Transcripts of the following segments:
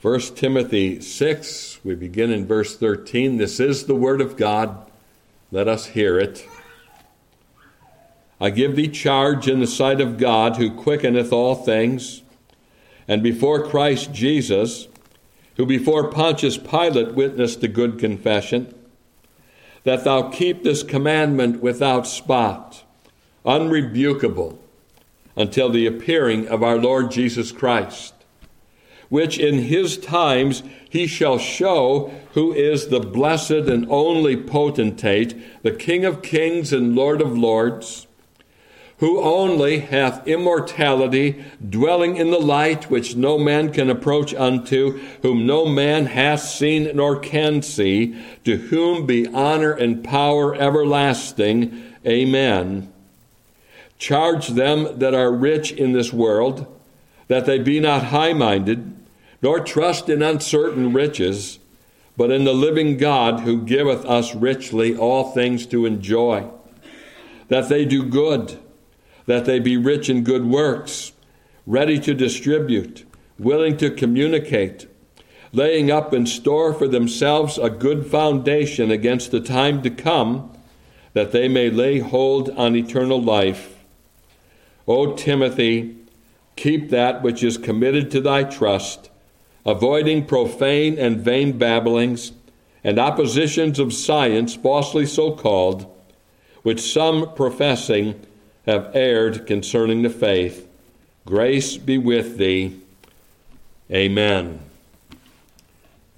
1 Timothy 6, we begin in verse 13. This is the word of God. Let us hear it. I give thee charge in the sight of God, who quickeneth all things, and before Christ Jesus, who before Pontius Pilate witnessed the good confession, that thou keep this commandment without spot, unrebukable, until the appearing of our Lord Jesus Christ which in his times he shall show who is the blessed and only potentate, the King of kings and Lord of lords, who only hath immortality, dwelling in the light which no man can approach unto, whom no man hath seen nor can see, to whom be honor and power everlasting. Amen. Charge them that are rich in this world, that they be not high minded nor trust in uncertain riches, but in the living God who giveth us richly all things to enjoy. That they do good, that they be rich in good works, ready to distribute, willing to communicate, laying up in store for themselves a good foundation against the time to come, that they may lay hold on eternal life. O Timothy, keep that which is committed to thy trust avoiding profane and vain babblings and oppositions of science, falsely so called, which some professing have erred concerning the faith. Grace be with thee. Amen.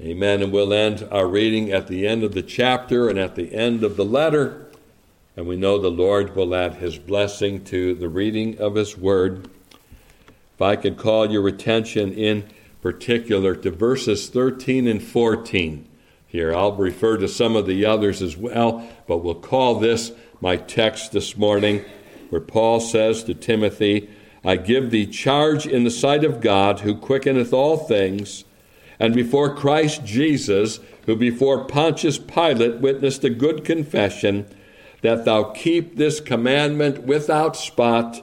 Amen. And we'll end our reading at the end of the chapter and at the end of the letter. And we know the Lord will add his blessing to the reading of his word. If I could call your attention in particular to verses 13 and 14 here. I'll refer to some of the others as well, but we'll call this my text this morning, where Paul says to Timothy, I give thee charge in the sight of God, who quickeneth all things, and before Christ Jesus, who before Pontius Pilate witnessed a good confession, that thou keep this commandment without spot,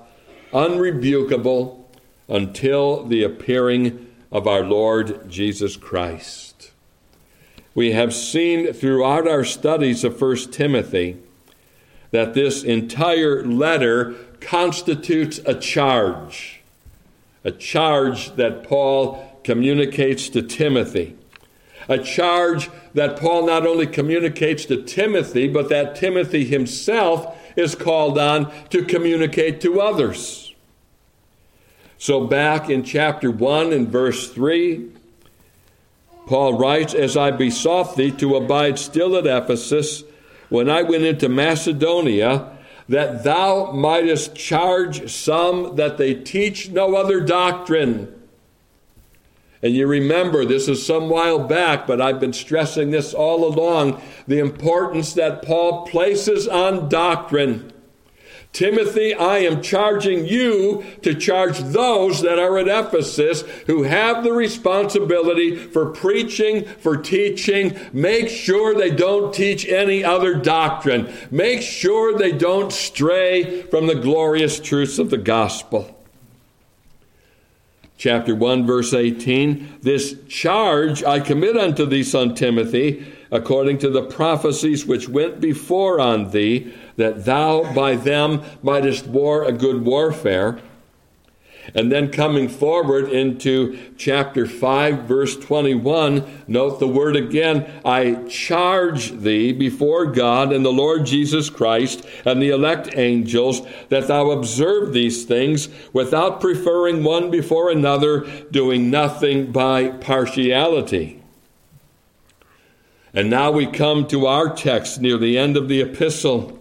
unrebukable, until the appearing of our Lord Jesus Christ. We have seen throughout our studies of 1 Timothy that this entire letter constitutes a charge, a charge that Paul communicates to Timothy, a charge that Paul not only communicates to Timothy, but that Timothy himself is called on to communicate to others. So, back in chapter 1 and verse 3, Paul writes, As I besought thee to abide still at Ephesus when I went into Macedonia, that thou mightest charge some that they teach no other doctrine. And you remember, this is some while back, but I've been stressing this all along the importance that Paul places on doctrine. Timothy, I am charging you to charge those that are at Ephesus who have the responsibility for preaching, for teaching. Make sure they don't teach any other doctrine. Make sure they don't stray from the glorious truths of the gospel. Chapter 1, verse 18 This charge I commit unto thee, son Timothy, according to the prophecies which went before on thee that thou by them mightest war a good warfare. And then coming forward into chapter 5, verse 21, note the word again I charge thee before God and the Lord Jesus Christ and the elect angels that thou observe these things without preferring one before another, doing nothing by partiality. And now we come to our text near the end of the epistle.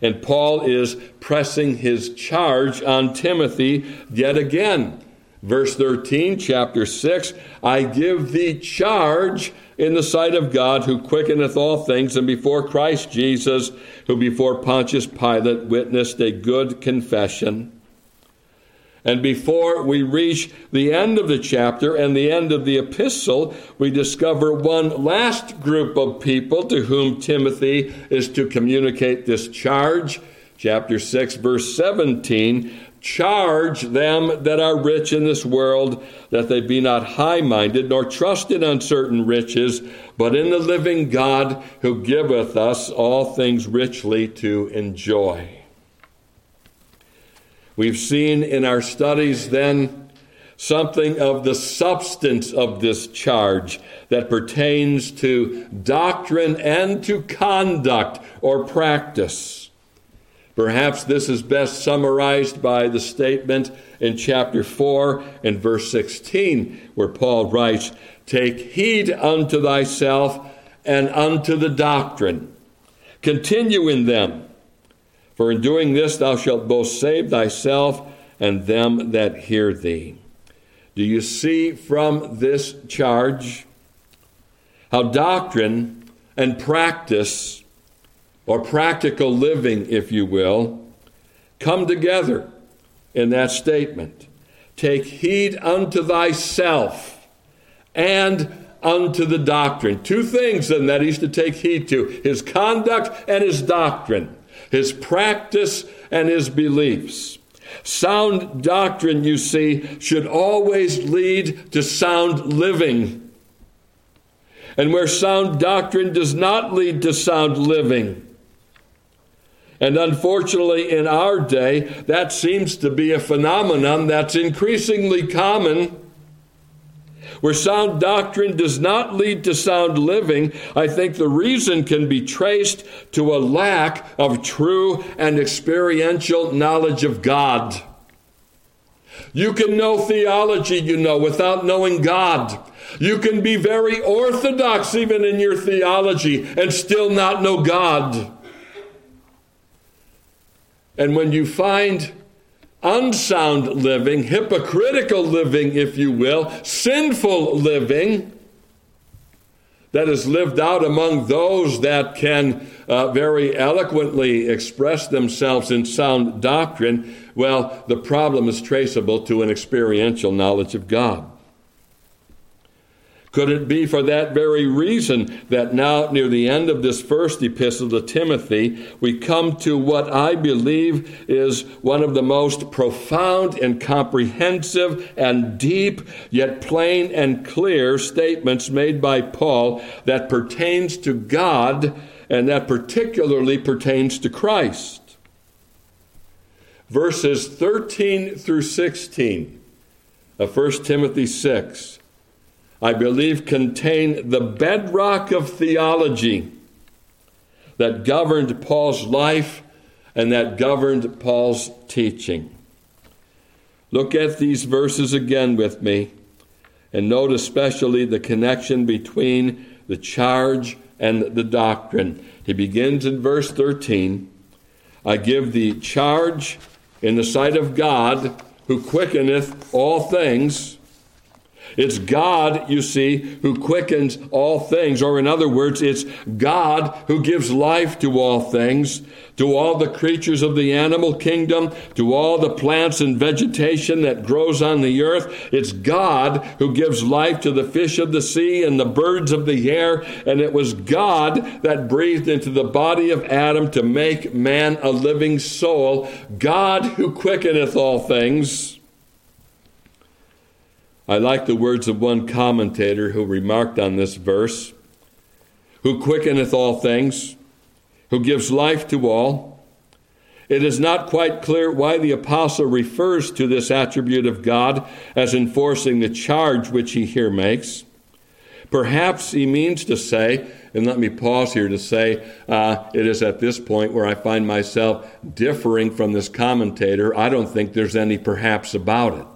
And Paul is pressing his charge on Timothy yet again. Verse 13, chapter 6 I give thee charge in the sight of God who quickeneth all things, and before Christ Jesus, who before Pontius Pilate witnessed a good confession and before we reach the end of the chapter and the end of the epistle, we discover one last group of people to whom Timothy is to communicate this charge. Chapter 6, verse 17 charge them that are rich in this world that they be not high minded, nor trust in uncertain riches, but in the living God who giveth us all things richly to enjoy. We've seen in our studies then something of the substance of this charge that pertains to doctrine and to conduct or practice. Perhaps this is best summarized by the statement in chapter 4 and verse 16, where Paul writes, Take heed unto thyself and unto the doctrine. Continue in them, for in doing this thou shalt both save thyself and them that hear thee. Do you see from this charge how doctrine and practice, or practical living, if you will, come together in that statement? Take heed unto thyself and unto the doctrine. Two things then that he's to take heed to his conduct and his doctrine, his practice and his beliefs. Sound doctrine, you see, should always lead to sound living. And where sound doctrine does not lead to sound living, and unfortunately, in our day, that seems to be a phenomenon that's increasingly common. Where sound doctrine does not lead to sound living, I think the reason can be traced to a lack of true and experiential knowledge of God. You can know theology, you know, without knowing God. You can be very orthodox even in your theology and still not know God. And when you find unsound living, hypocritical living, if you will, sinful living, that is lived out among those that can uh, very eloquently express themselves in sound doctrine, well, the problem is traceable to an experiential knowledge of God. Could it be for that very reason that now, near the end of this first epistle to Timothy, we come to what I believe is one of the most profound and comprehensive and deep, yet plain and clear statements made by Paul that pertains to God and that particularly pertains to Christ? Verses 13 through 16 of 1 Timothy 6 I believe, contain the bedrock of theology that governed Paul's life and that governed Paul's teaching. Look at these verses again with me and note especially the connection between the charge and the doctrine. He begins in verse 13 I give thee charge in the sight of God who quickeneth all things it's God, you see, who quickens all things, or in other words, it's God who gives life to all things, to all the creatures of the animal kingdom, to all the plants and vegetation that grows on the earth. It's God who gives life to the fish of the sea and the birds of the air, and it was God that breathed into the body of Adam to make man a living soul. God who quickeneth all things. I like the words of one commentator who remarked on this verse Who quickeneth all things, who gives life to all. It is not quite clear why the apostle refers to this attribute of God as enforcing the charge which he here makes. Perhaps he means to say, and let me pause here to say, uh, it is at this point where I find myself differing from this commentator. I don't think there's any perhaps about it.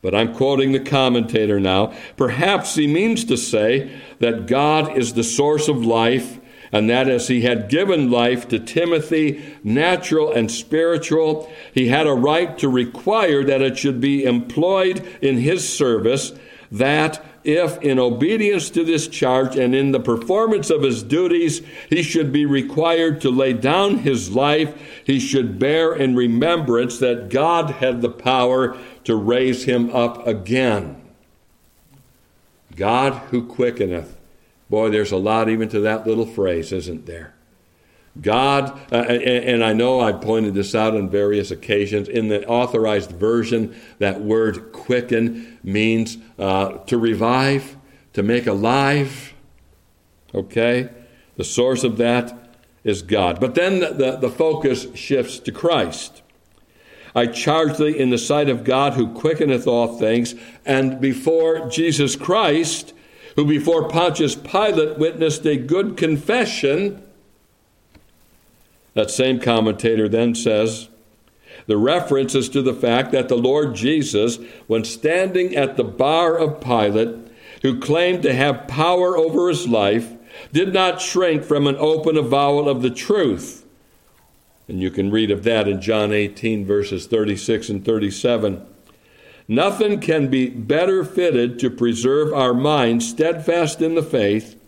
But I'm quoting the commentator now. Perhaps he means to say that God is the source of life, and that as he had given life to Timothy, natural and spiritual, he had a right to require that it should be employed in his service, that if, in obedience to this charge and in the performance of his duties, he should be required to lay down his life, he should bear in remembrance that God had the power to raise him up again. God who quickeneth. Boy, there's a lot even to that little phrase, isn't there? God, uh, and, and, I know I've pointed this out on various occasions, in the authorized version, that word quicken means uh, to revive, to make alive. Okay? The source of that is God. But then the, the, the focus shifts to Christ. I charge thee in the sight of God who quickeneth all things, and before Jesus Christ, who before Pontius Pilate witnessed a good confession. That same commentator then says, the reference is to the fact that the Lord Jesus, when standing at the bar of Pilate, who claimed to have power over his life, did not shrink from an open avowal of the truth. And you can read of that in John 18, verses 36 and 37. Nothing can be better fitted to preserve our minds steadfast in the faith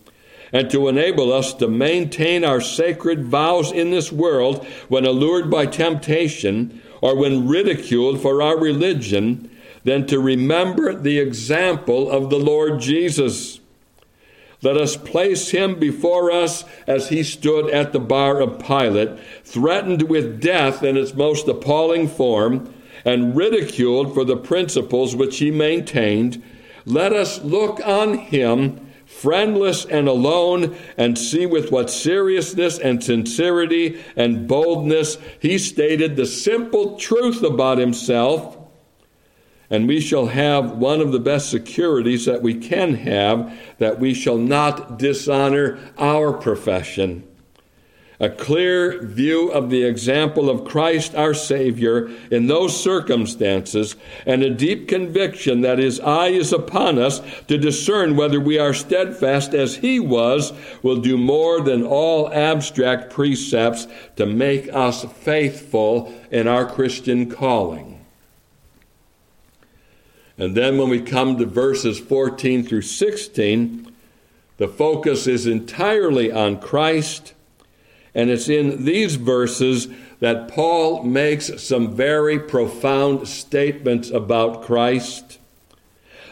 and to enable us to maintain our sacred vows in this world when allured by temptation or when ridiculed for our religion than to remember the example of the Lord Jesus. Let us place him before us as he stood at the bar of Pilate, threatened with death in its most appalling form and ridiculed for the principles which he maintained, let us look on him, friendless and alone, and see with what seriousness and sincerity and boldness he stated the simple truth about himself. And we shall have one of the best securities that we can have that we shall not dishonor our profession a clear view of the example of Christ our Savior in those circumstances, and a deep conviction that His eye is upon us to discern whether we are steadfast as He was, will do more than all abstract precepts to make us faithful in our Christian calling. And then when we come to verses 14 through 16, the focus is entirely on Christ and it's in these verses that Paul makes some very profound statements about Christ.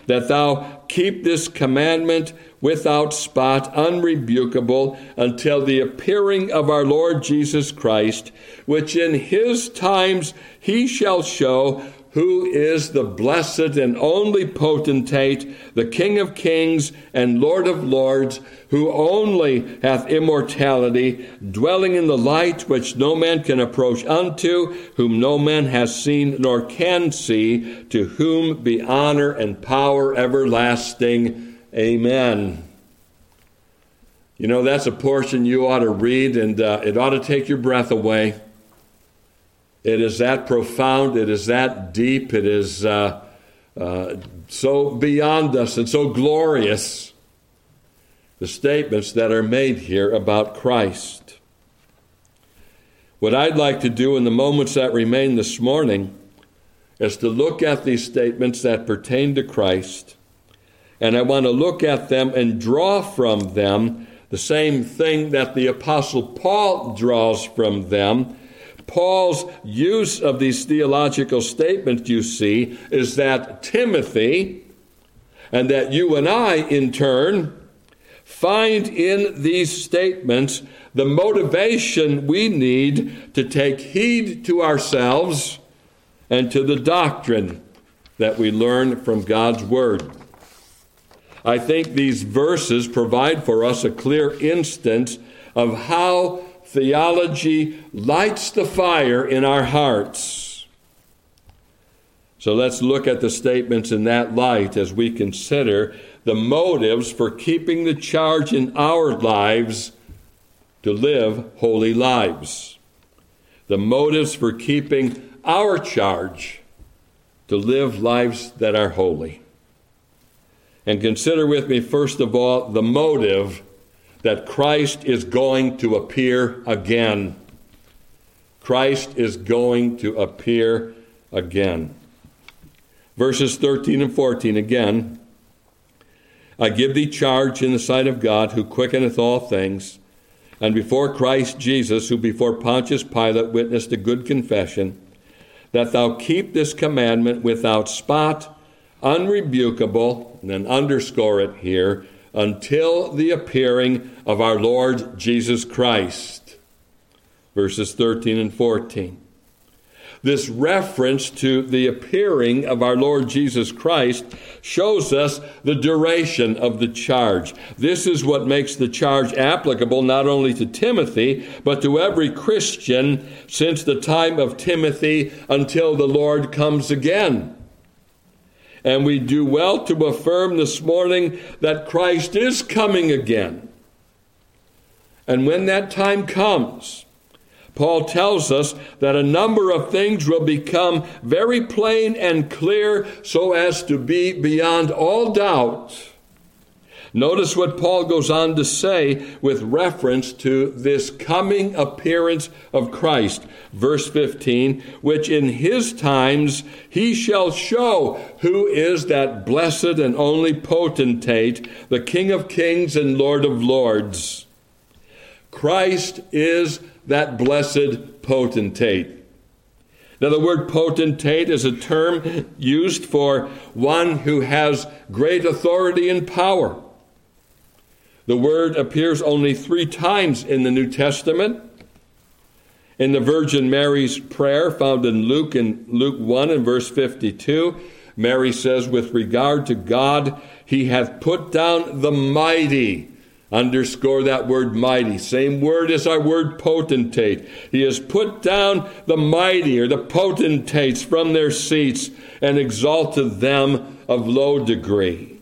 That thou keep this commandment without spot, unrebukable, until the appearing of our Lord Jesus Christ, which in his times he shall show who is the blessed and only potentate, the King of kings and Lord of lords, who only hath immortality, dwelling in the light which no man can approach unto, whom no man has seen nor can see, to whom be honor and power everlasting. Amen. You know, that's a portion you ought to read, and uh, it ought to take your breath away. It is that profound, it is that deep, it is uh, uh, so beyond us and so glorious. The statements that are made here about Christ. What I'd like to do in the moments that remain this morning is to look at these statements that pertain to Christ, and I want to look at them and draw from them the same thing that the Apostle Paul draws from them Paul's use of these theological statements, you see, is that Timothy, and that you and I, in turn, find in these statements the motivation we need to take heed to ourselves and to the doctrine that we learn from God's Word. I think these verses provide for us a clear instance of how theology lights the fire in our hearts. So let's look at the statements in that light as we consider the motives for keeping the charge in our lives to live holy lives. The motives for keeping our charge to live lives that are holy. And consider with me, first of all, the motive that Christ is going to appear again. Christ is going to appear again. Verses 13 and 14 again. I give thee charge in the sight of God, who quickeneth all things, and before Christ Jesus, who before Pontius Pilate witnessed a good confession, that thou keep this commandment without spot, unrebukable, and then underscore it here, until the appearing of our Lord Jesus Christ. verses 13 and 14. This reference to the appearing of our Lord Jesus Christ shows us the duration of the charge. This is what makes the charge applicable not only to Timothy, but to every Christian since the time of Timothy until the Lord comes again. And we do well to affirm this morning that Christ is coming again. And when that time comes, Paul tells us that a number of things will become very plain and clear so as to be beyond all doubt. Notice what Paul goes on to say with reference to this coming appearance of Christ. Verse 15, which in his times he shall show who is that blessed and only potentate, the King of kings and Lord of lords. Christ is that blessed potentate. Now, the word potentate is a term used for one who has great authority and power. The word appears only three times in the New Testament. In the Virgin Mary's prayer found in Luke in Luke 1 and verse 52, Mary says, with regard to God, he hath put down the mighty Underscore that word mighty. Same word as our word potentate. He has put down the mighty or the potentates from their seats and exalted them of low degree.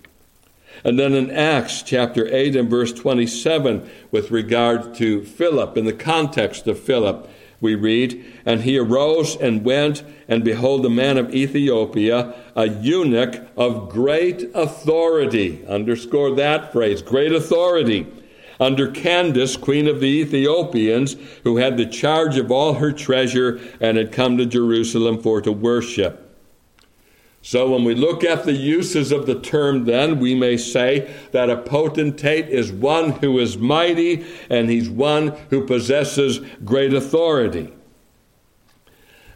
And then in Acts chapter 8 and verse 27, with regard to Philip, in the context of Philip, we read, And he arose and went, and behold, a man of Ethiopia, a eunuch of great authority. Underscore that phrase, great authority. Under Candace, queen of the Ethiopians, who had the charge of all her treasure and had come to Jerusalem for to worship. So, when we look at the uses of the term, then we may say that a potentate is one who is mighty and he's one who possesses great authority.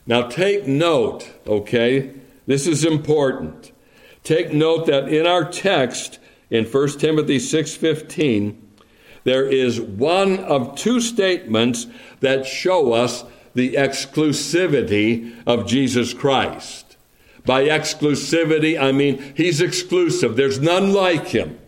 Now, take note, okay? This is important. Take note that in our text in 1 Timothy 6:15 there is one of two statements that show us the exclusivity of Jesus Christ. By exclusivity, I mean he's exclusive. There's none like him.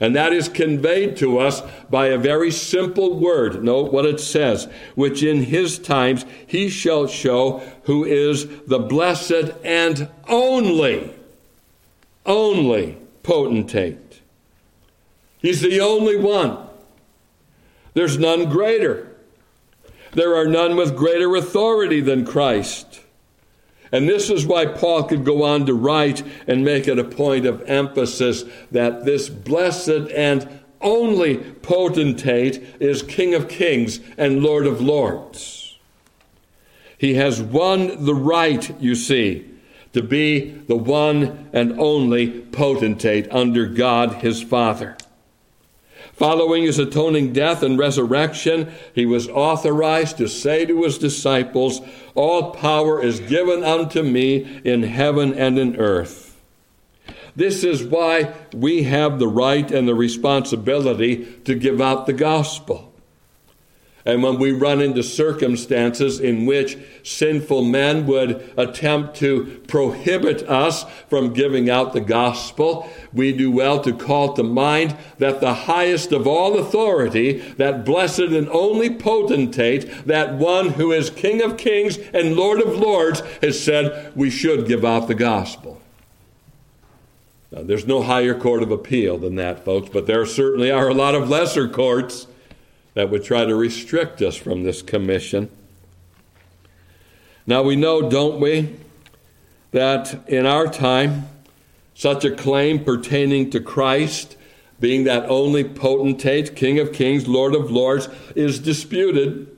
And that is conveyed to us by a very simple word. Note what it says, which in his times he shall show who is the blessed and only, only potentate. He's the only one. There's none greater. There are none with greater authority than Christ. And this is why Paul could go on to write and make it a point of emphasis that this blessed and only potentate is King of kings and Lord of lords. He has won the right, you see, to be the one and only potentate under God his Father. Following his atoning death and resurrection, he was authorized to say to his disciples, All power is given unto me in heaven and in earth. This is why we have the right and the responsibility to give out the gospel. And when we run into circumstances in which sinful men would attempt to prohibit us from giving out the gospel, we do well to call to mind that the highest of all authority, that blessed and only potentate, that one who is King of kings and Lord of lords, has said we should give out the gospel. Now, there's no higher court of appeal than that, folks, but there certainly are a lot of lesser courts that would try to restrict us from this commission. Now we know, don't we, that in our time, such a claim pertaining to Christ, being that only potentate, King of kings, Lord of lords, is disputed.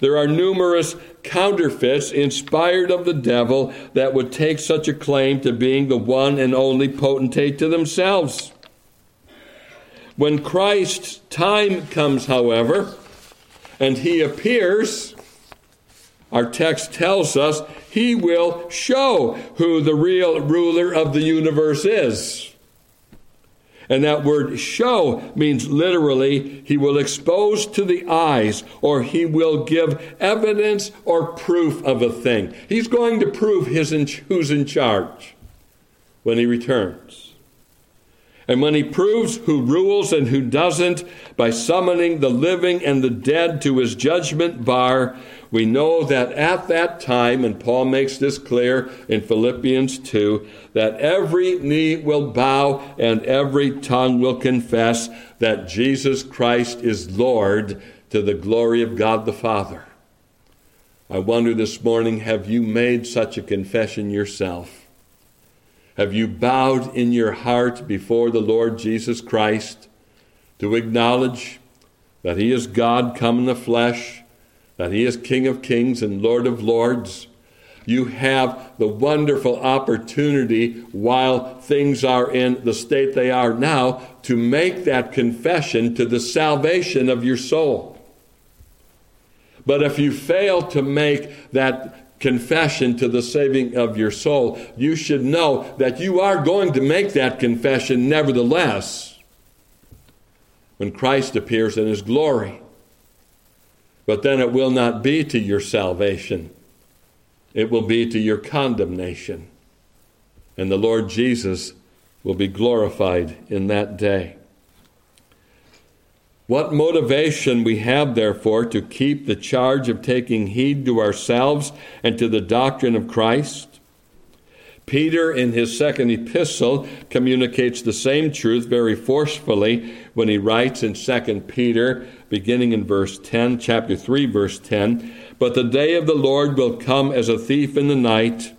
There are numerous counterfeits inspired of the devil that would take such a claim to being the one and only potentate to themselves. When Christ's time comes, however, and he appears, our text tells us he will show who the real ruler of the universe is. And that word show means literally, he will expose to the eyes, or he will give evidence or proof of a thing. He's going to prove his in, who's in charge when he returns. And when he proves who rules and who doesn't by summoning the living and the dead to his judgment bar, we know that at that time, and Paul makes this clear in Philippians 2, that every knee will bow and every tongue will confess that Jesus Christ is Lord to the glory of God the Father. I wonder this morning have you made such a confession yourself? Have you bowed in your heart before the Lord Jesus Christ to acknowledge that He is God come in the flesh? that He is King of kings and Lord of lords. You have the wonderful opportunity while things are in the state they are now to make that confession to the salvation of your soul. But if you fail to make that confession to the saving of your soul, you should know that you are going to make that confession nevertheless when Christ appears in his glory. But then it will not be to your salvation, it will be to your condemnation. And the Lord Jesus will be glorified in that day. What motivation we have, therefore, to keep the charge of taking heed to ourselves and to the doctrine of Christ? Peter, in his second epistle, communicates the same truth very forcefully when he writes in 2 Peter, beginning in verse 10, chapter 3, verse 10 But the day of the Lord will come as a thief in the night,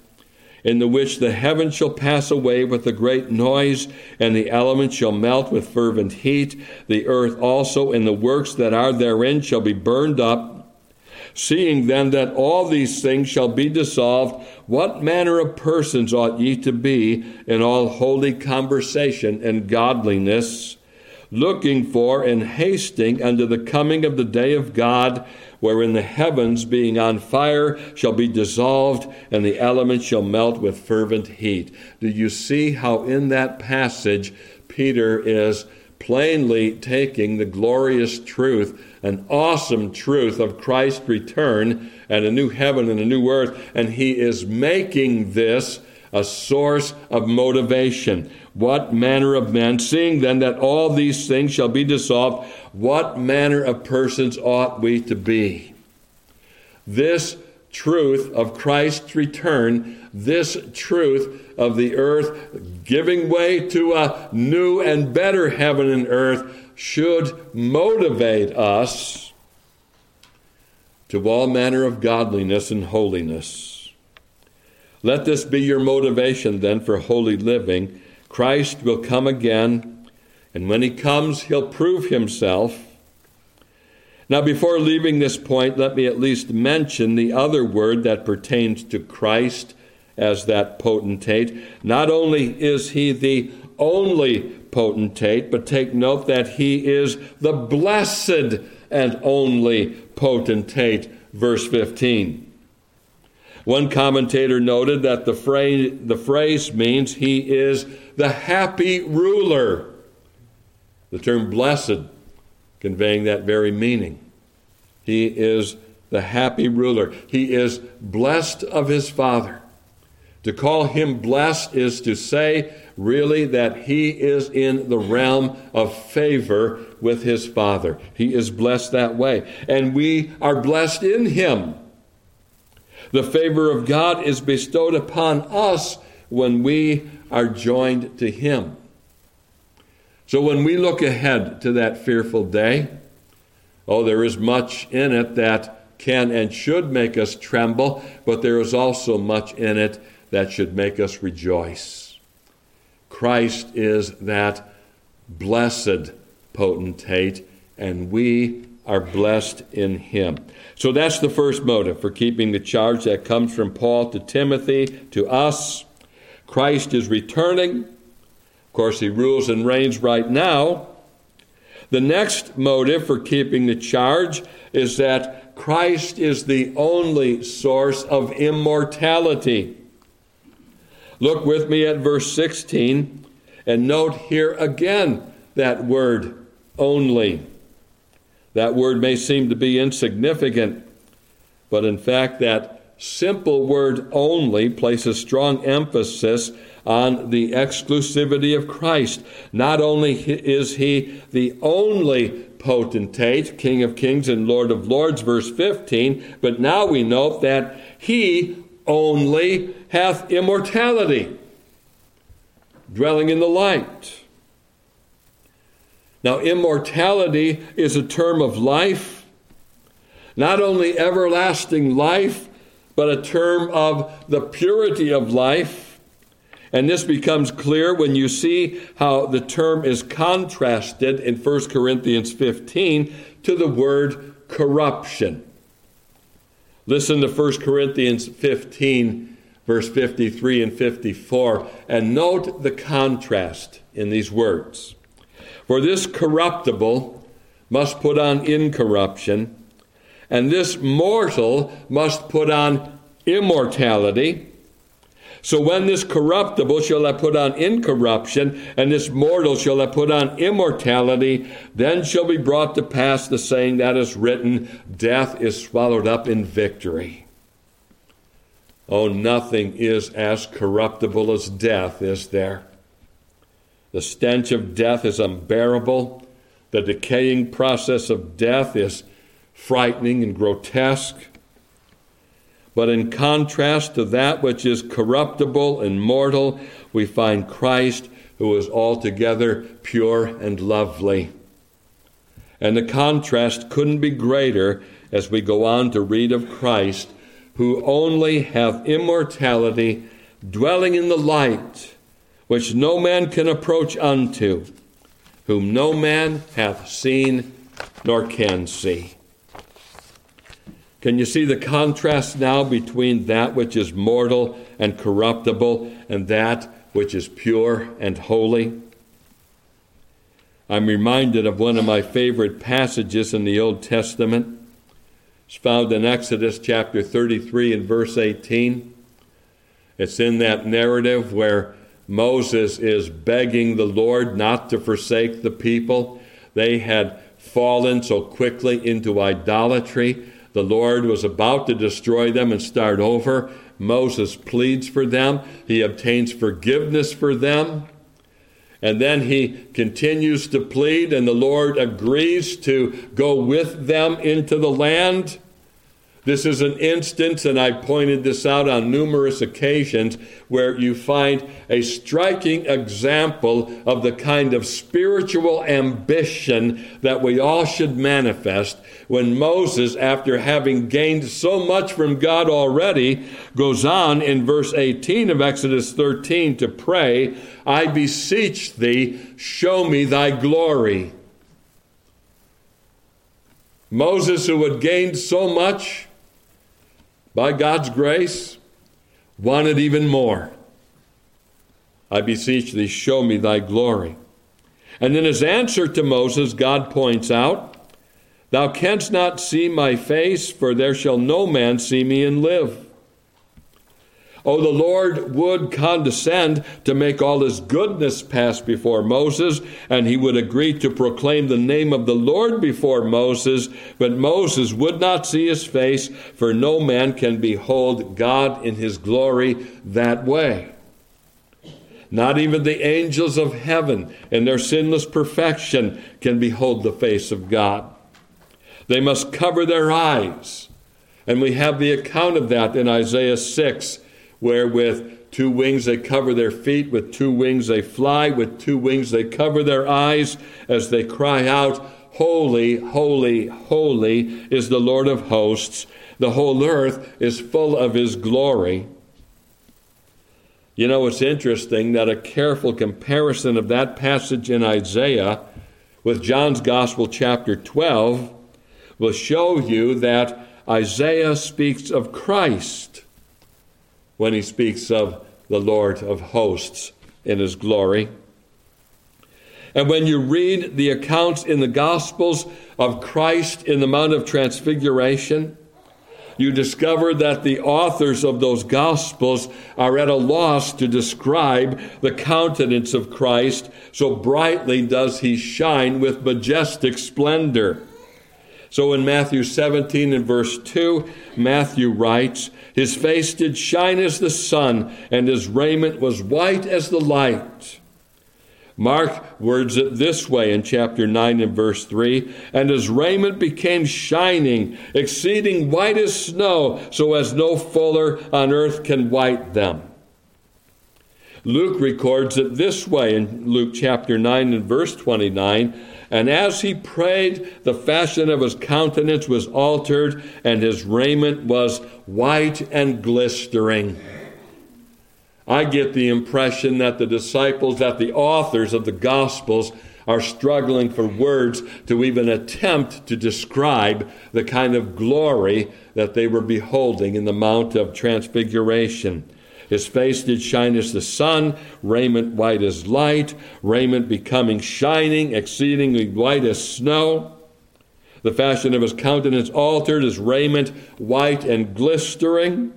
in the which the heavens shall pass away with a great noise, and the elements shall melt with fervent heat. The earth also and the works that are therein shall be burned up. Seeing then that all these things shall be dissolved, what manner of persons ought ye to be in all holy conversation and godliness, looking for and hasting unto the coming of the day of God, wherein the heavens, being on fire, shall be dissolved, and the elements shall melt with fervent heat? Do you see how in that passage Peter is plainly taking the glorious truth, an awesome truth of Christ's return and a new heaven and a new earth, and he is making this a source of motivation. What manner of men, seeing then that all these things shall be dissolved, what manner of persons ought we to be? This truth of Christ's return, this truth of the earth giving way to a new and better heaven and earth, should motivate us to all manner of godliness and holiness. Let this be your motivation then for holy living. Christ will come again, and when he comes, he'll prove himself now, before leaving this point, let me at least mention the other word that pertains to Christ as that potentate. Not only is he the only potentate, but take note that he is the blessed and only potentate. Verse 15. One commentator noted that the phrase, the phrase means he is the happy ruler. The term blessed conveying that very meaning. He is the happy ruler. He is blessed of his Father. To call him blessed is to say, really, that he is in the realm of favor with his Father. He is blessed that way. And we are blessed in him. The favor of God is bestowed upon us when we are joined to him. So when we look ahead to that fearful day, oh, there is much in it that can and should make us tremble, but there is also much in it that should make us rejoice. Christ is that blessed potentate, and we are blessed in him. So that's the first motive for keeping the charge that comes from Paul to Timothy to us. Christ is returning Of course, he rules and reigns right now. The next motive for keeping the charge is that Christ is the only source of immortality. Look with me at verse 16. And note here again that word only. That word may seem to be insignificant, but in fact, that simple word only places strong emphasis on the exclusivity of Christ. Not only is he the only potentate, King of kings and Lord of lords, verse 15, but now we note that he only hath immortality, dwelling in the light. Now, immortality is a term of life, not only everlasting life, but a term of the purity of life. And this becomes clear when you see how the term is contrasted in 1 Corinthians 15 to the word corruption. Listen to 1 Corinthians 15, verse 53 and 54, and note the contrast in these words. For this corruptible must put on incorruption, and this mortal must put on immortality. So when this corruptible shall have put on incorruption, and this mortal shall have put on immortality, then shall be brought to pass the saying that is written Death is swallowed up in victory. Oh, nothing is as corruptible as death, is there? The stench of death is unbearable. The decaying process of death is frightening and grotesque. But in contrast to that which is corruptible and mortal, we find Christ who is altogether pure and lovely. And the contrast couldn't be greater as we go on to read of Christ, who only hath immortality, dwelling in the light which no man can approach unto, whom no man hath seen nor can see. Can you see the contrast now between that which is mortal and corruptible and that which is pure and holy? I'm reminded of one of my favorite passages in the Old Testament. It's found in Exodus chapter 33 and verse 18. It's in that narrative where Moses is begging the Lord not to forsake the people. They had fallen so quickly into idolatry. The Lord was about to destroy them and start over. Moses pleads for them. He obtains forgiveness for them. And then he continues to plead, and the Lord agrees to go with them into the land. This is an instance, and I pointed this out on numerous occasions, where you find a striking example of the kind of spiritual ambition that we all should manifest when Moses, after having gained so much from God already, goes on in verse 18 of Exodus 13 to pray, I beseech thee, show me thy glory. Moses, who had gained so much, by God's grace, wanted even more. I beseech thee, show me thy glory. And in his answer to Moses, God points out, Thou canst not see my face, for there shall no man see me and live. Oh, the Lord would condescend to make all his goodness pass before Moses, and he would agree to proclaim the name of the Lord before Moses, but Moses would not see his face, for no man can behold God in his glory that way. Not even the angels of heaven, in their sinless perfection, can behold the face of God. They must cover their eyes. And we have the account of that in Isaiah 6 where with two wings they cover their feet, with two wings they fly, with two wings they cover their eyes as they cry out, Holy, holy, holy is the Lord of hosts. The whole earth is full of his glory. You know, it's interesting that a careful comparison of that passage in Isaiah with John's Gospel, chapter 12, will show you that Isaiah speaks of Christ when he speaks of the Lord of hosts in his glory. And when you read the accounts in the Gospels of Christ in the Mount of Transfiguration, you discover that the authors of those Gospels are at a loss to describe the countenance of Christ, so brightly does he shine with majestic splendor. So in Matthew 17 and verse 2, Matthew writes, His face did shine as the sun, and his raiment was white as the light. Mark words it this way in chapter 9 and verse 3 And his raiment became shining, exceeding white as snow, so as no fuller on earth can white them. Luke records it this way in Luke chapter 9 and verse 29 And as he prayed, the fashion of his countenance was altered, and his raiment was white and glistering. I get the impression that the disciples, that the authors of the Gospels, are struggling for words to even attempt to describe the kind of glory that they were beholding in the Mount of Transfiguration. His face did shine as the sun, raiment white as light, raiment becoming shining, exceedingly white as snow. The fashion of his countenance altered, his raiment white and glistering.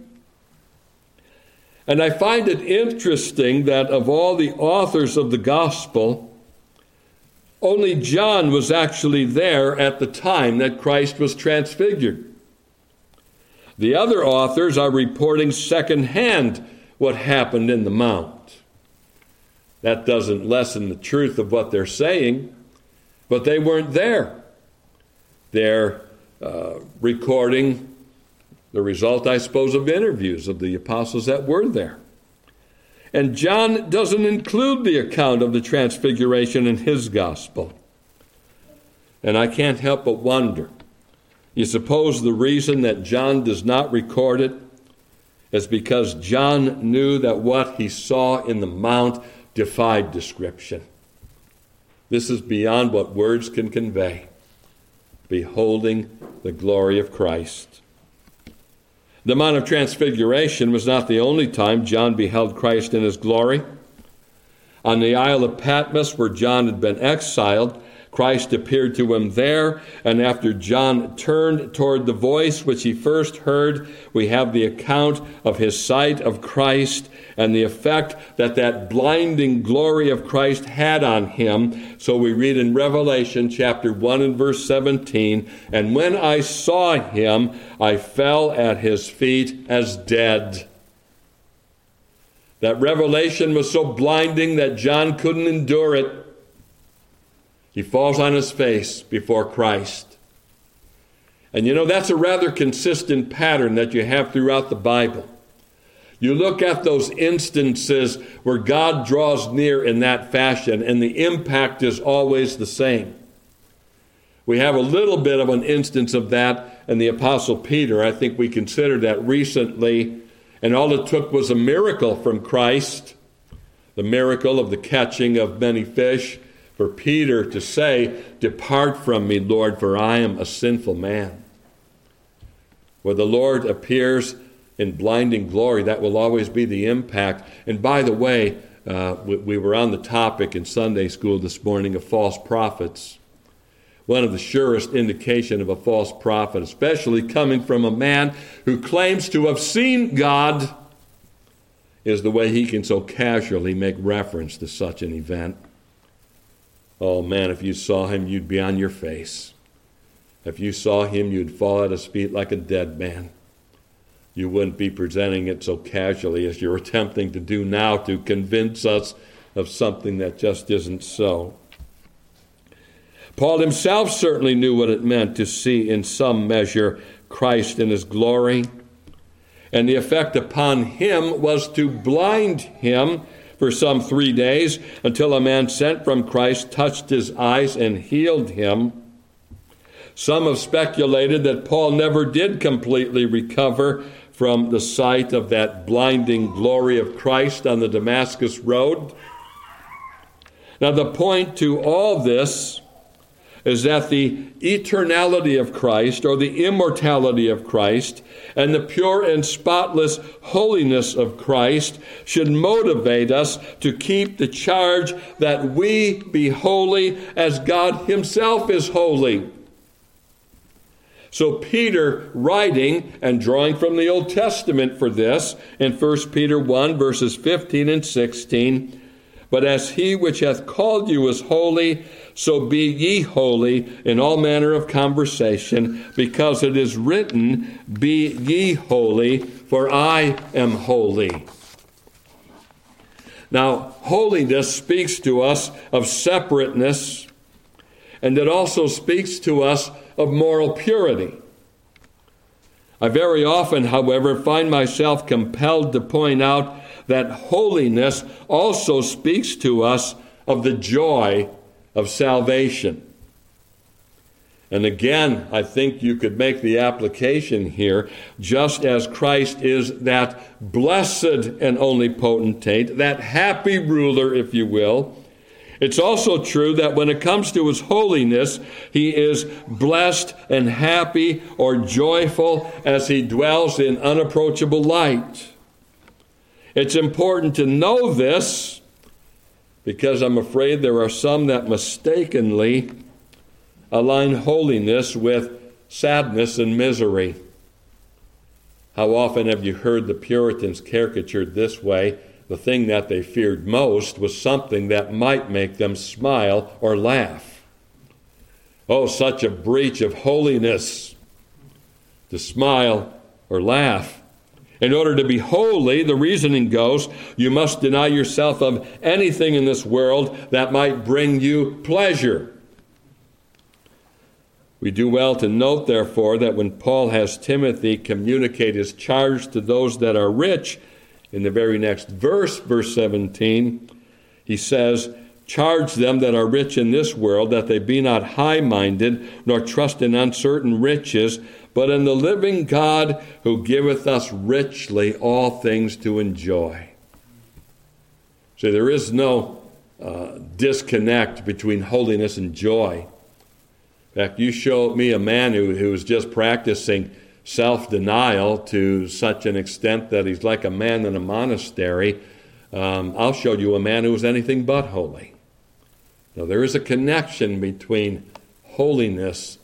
And I find it interesting that of all the authors of the gospel, only John was actually there at the time that Christ was transfigured. The other authors are reporting secondhand what happened in the Mount. That doesn't lessen the truth of what they're saying, but they weren't there. They're uh, recording the result, I suppose, of interviews of the apostles that were there. And John doesn't include the account of the transfiguration in his gospel. And I can't help but wonder. You suppose the reason that John does not record it is because John knew that what he saw in the mount defied description. This is beyond what words can convey. Beholding the glory of Christ. The Mount of Transfiguration was not the only time John beheld Christ in his glory. On the Isle of Patmos, where John had been exiled, Christ appeared to him there, and after John turned toward the voice which he first heard, we have the account of his sight of Christ and the effect that that blinding glory of Christ had on him. So we read in Revelation chapter 1 and verse 17, and when I saw him, I fell at his feet as dead. That revelation was so blinding that John couldn't endure it. He falls on his face before Christ. And you know, that's a rather consistent pattern that you have throughout the Bible. You look at those instances where God draws near in that fashion, and the impact is always the same. We have a little bit of an instance of that in the Apostle Peter. I think we considered that recently, and all it took was a miracle from Christ the miracle of the catching of many fish for Peter to say, Depart from me, Lord, for I am a sinful man. Where the Lord appears in blinding glory, that will always be the impact. And by the way, uh, we, we were on the topic in Sunday school this morning of false prophets. One of the surest indication of a false prophet, especially coming from a man who claims to have seen God, is the way he can so casually make reference to such an event. Oh man, if you saw him, you'd be on your face. If you saw him, you'd fall at his feet like a dead man. You wouldn't be presenting it so casually as you're attempting to do now to convince us of something that just isn't so. Paul himself certainly knew what it meant to see in some measure Christ in his glory. And the effect upon him was to blind him for some three days until a man sent from Christ touched his eyes and healed him. Some have speculated that Paul never did completely recover from the sight of that blinding glory of Christ on the Damascus Road. Now, the point to all this is that the eternality of Christ, or the immortality of Christ, and the pure and spotless holiness of Christ should motivate us to keep the charge that we be holy as God Himself is holy. So, Peter, writing and drawing from the Old Testament for this, in 1 Peter 1, verses 15 and 16, but as he which hath called you is holy, so be ye holy in all manner of conversation, because it is written, Be ye holy, for I am holy. Now, holiness speaks to us of separateness, and it also speaks to us of moral purity. I very often, however, find myself compelled to point out that holiness also speaks to us of the joy of salvation. And again, I think you could make the application here just as Christ is that blessed and only potentate, that happy ruler, if you will. It's also true that when it comes to his holiness, he is blessed and happy or joyful as he dwells in unapproachable light. It's important to know this because I'm afraid there are some that mistakenly align holiness with sadness and misery. How often have you heard the Puritans caricatured this way? The thing that they feared most was something that might make them smile or laugh. Oh, such a breach of holiness to smile or laugh. In order to be holy, the reasoning goes, you must deny yourself of anything in this world that might bring you pleasure. We do well to note, therefore, that when Paul has Timothy communicate his charge to those that are rich, in the very next verse, verse 17, he says, Charge them that are rich in this world that they be not high minded, nor trust in uncertain riches, but in the living God who giveth us richly all things to enjoy. See, there is no uh, disconnect between holiness and joy. In fact, you show me a man who, who is just practicing self denial to such an extent that he's like a man in a monastery. Um, I'll show you a man who is anything but holy. Now, there is a connection between holiness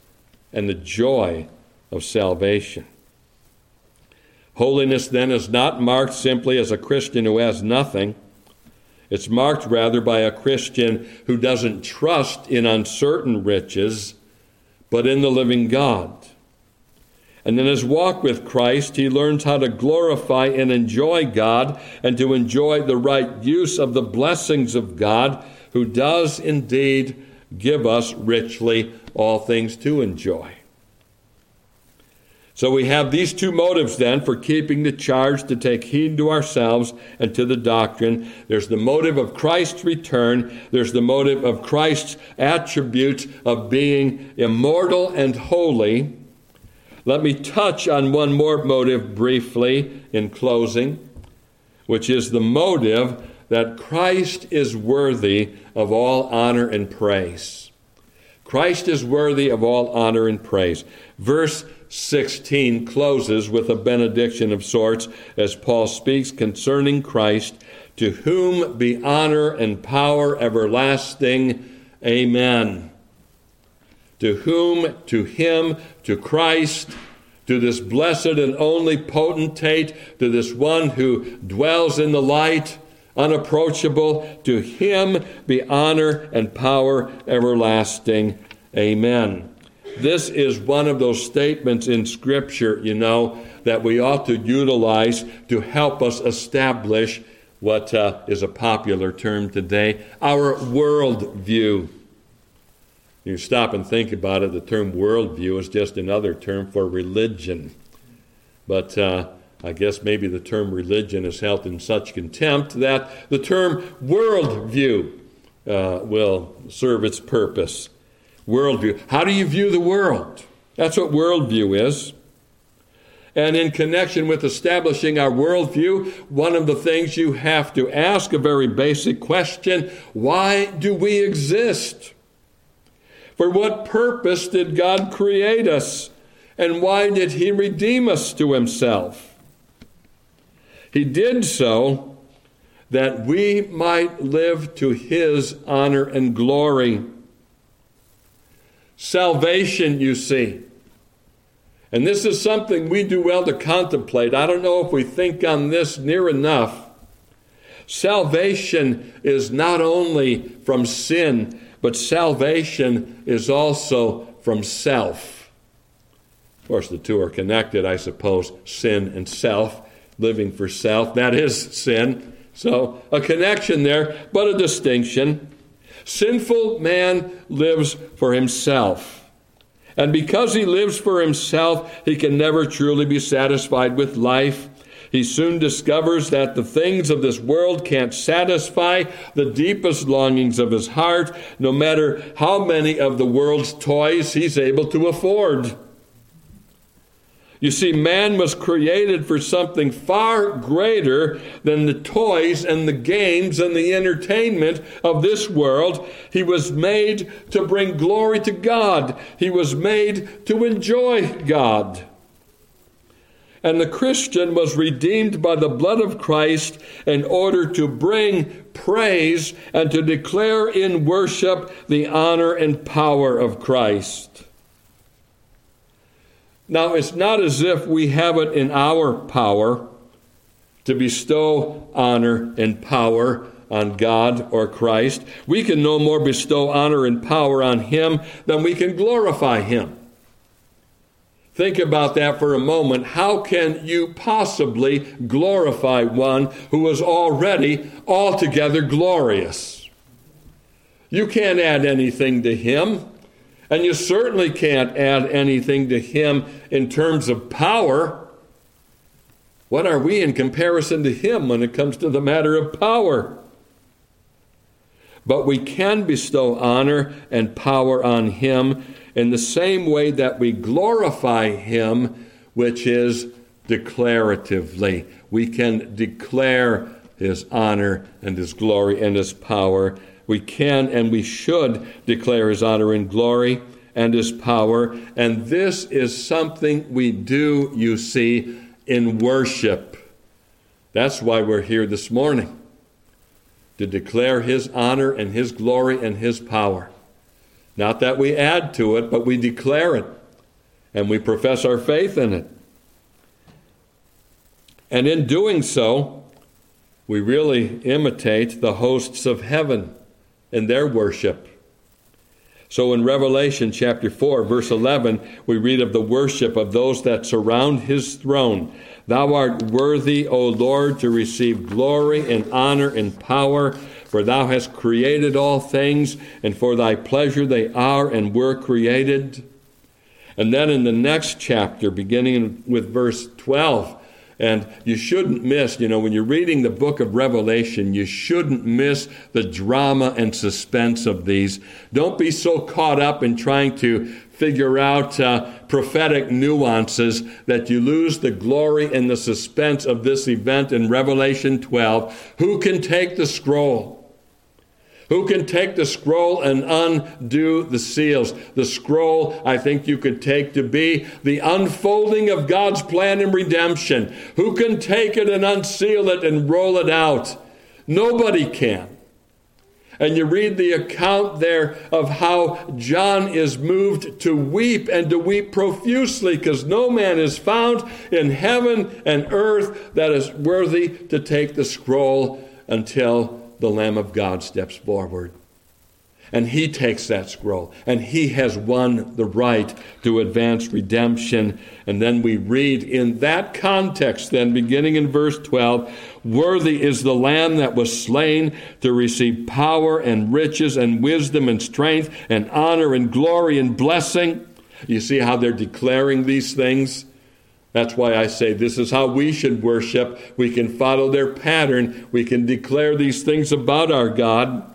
and the joy of salvation. Holiness, then, is not marked simply as a Christian who has nothing. It's marked rather by a Christian who doesn't trust in uncertain riches but in the living God. And in his walk with Christ, he learns how to glorify and enjoy God and to enjoy the right use of the blessings of God, who does indeed give us richly all things to enjoy. So we have these two motives then for keeping the charge to take heed to ourselves and to the doctrine. There's the motive of Christ's return, there's the motive of Christ's attributes of being immortal and holy. Let me touch on one more motive briefly in closing, which is the motive that Christ is worthy of all honor and praise. Christ is worthy of all honor and praise. Verse 16 closes with a benediction of sorts as Paul speaks concerning Christ, to whom be honor and power everlasting. Amen. To whom, to him, to Christ, to this blessed and only potentate, to this one who dwells in the light, unapproachable, to him be honor and power everlasting. Amen. This is one of those statements in Scripture, you know, that we ought to utilize to help us establish what uh, is a popular term today our worldview. You stop and think about it, the term worldview is just another term for religion. But uh, I guess maybe the term religion is held in such contempt that the term worldview uh, will serve its purpose worldview. How do you view the world? That's what worldview is. And in connection with establishing our worldview, one of the things you have to ask a very basic question why do we exist? For what purpose did God create us? And why did He redeem us to Himself? He did so that we might live to His honor and glory. Salvation, you see, And this is something we do well to contemplate. I don't know if we think on this near enough. Salvation is not only from sin, but salvation is also from self. Of course, the two are connected, I suppose sin and self, living for self. That is sin. So, a connection there, but a distinction. Sinful man lives for himself. And because he lives for himself, he can never truly be satisfied with life. He soon discovers that the things of this world can't satisfy the deepest longings of his heart, no matter how many of the world's toys he's able to afford. You see, man was created for something far greater than the toys and the games and the entertainment of this world. He was made to bring glory to God, he was made to enjoy God. And the Christian was redeemed by the blood of Christ in order to bring praise and to declare in worship the honor and power of Christ. Now, it's not as if we have it in our power to bestow honor and power on God or Christ. We can no more bestow honor and power on Him than we can glorify Him. Think about that for a moment. How can you possibly glorify one who is already altogether glorious? You can't add anything to Him. And you certainly can't add anything to him in terms of power. What are we in comparison to him when it comes to the matter of power? But we can bestow honor and power on him in the same way that we glorify him, which is declaratively. We can declare his honor and his glory and his power we can and we should declare his honor and glory and his power. And this is something we do, you see, in worship. That's why we're here this morning to declare his honor and his glory and his power. Not that we add to it, but we declare it and we profess our faith in it. And in doing so, we really imitate the hosts of heaven in their worship. So in Revelation chapter 4, verse 11, we read of the worship of those that surround his throne. Thou art worthy, O Lord, to receive glory and honor and power, for thou hast created all things, and for thy pleasure they are and were created. And then in the next chapter, beginning with verse 12, and you shouldn't miss, you know, when you're reading the book of Revelation, you shouldn't miss the drama and suspense of these. Don't be so caught up in trying to figure out uh, prophetic nuances that you lose the glory and the suspense of this event in Revelation 12. Who can take the scroll? Who can take the scroll and undo the seals? The scroll, I think you could take to be the unfolding of God's plan in redemption. Who can take it and unseal it and roll it out? Nobody can. And you read the account there of how John is moved to weep and to weep profusely because no man is found in heaven and earth that is worthy to take the scroll until the Lamb of God steps forward. And he takes that scroll, and he has won the right to advance redemption. And then we read in that context, then beginning in verse 12 Worthy is the Lamb that was slain to receive power and riches and wisdom and strength and honor and glory and blessing. You see how they're declaring these things? That's why I say this is how we should worship. We can follow their pattern. We can declare these things about our God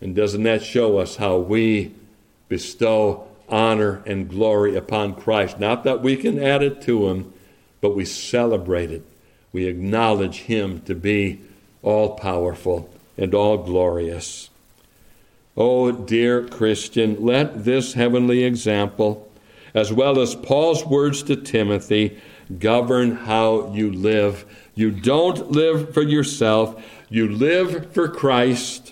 And doesn't that show us how we bestow honor and glory upon Christ. Not that we can add it to him, but we celebrate it. We acknowledge him to be all powerful and all glorious. Oh, dear Christian, let this heavenly example, as well as Paul's words to Timothy, govern how you live. You don't live for yourself, you live for Christ.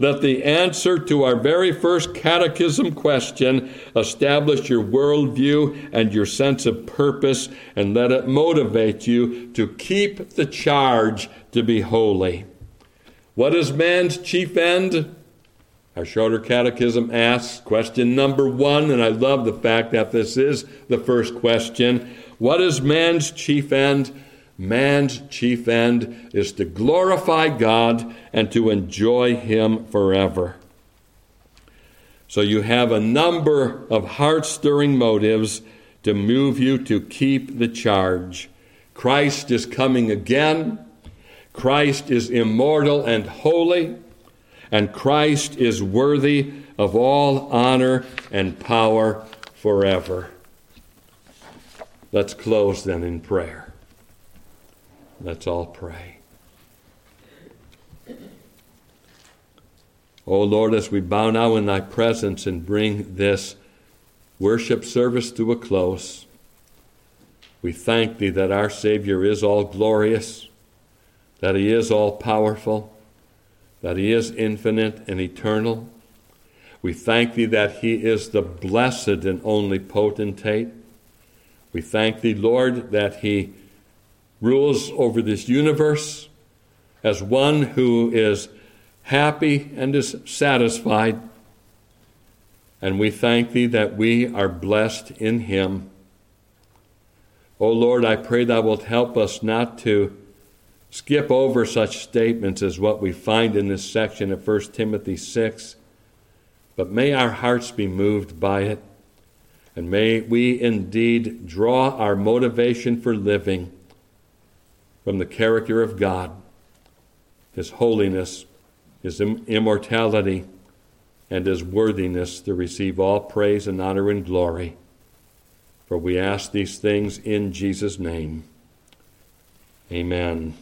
Let the answer to our very first catechism question establish your worldview and your sense of purpose, and let it motivate you to keep the charge to be holy. What is man's chief end? Our shorter catechism asks, question number one, and I love the fact that this is the first question. What is man's chief end? Man's chief end is to glorify God and to enjoy Him forever. So you have a number of heart stirring motives to move you to keep the charge. Christ is coming again. Christ is immortal and holy and Christ is worthy of all honor and power forever. Let's close then in prayer. Let's all pray. O oh Lord, as we bow now in thy presence and bring this worship service to a close, we thank thee that our Savior is all glorious, that he is all powerful that He is infinite and eternal. We thank Thee that He is the blessed and only potentate. We thank Thee, Lord, that He rules over this universe as one who is happy and is satisfied. And we thank Thee that we are blessed in Him. O Lord, I pray Thou wilt help us not to skip over such statements as what we find in this section of 1 Timothy 6, but may our hearts be moved by it, and may we indeed draw our motivation for living from the character of God, His holiness, His immortality, and His worthiness to receive all praise and honor and glory. For we ask these things in Jesus' name. Amen.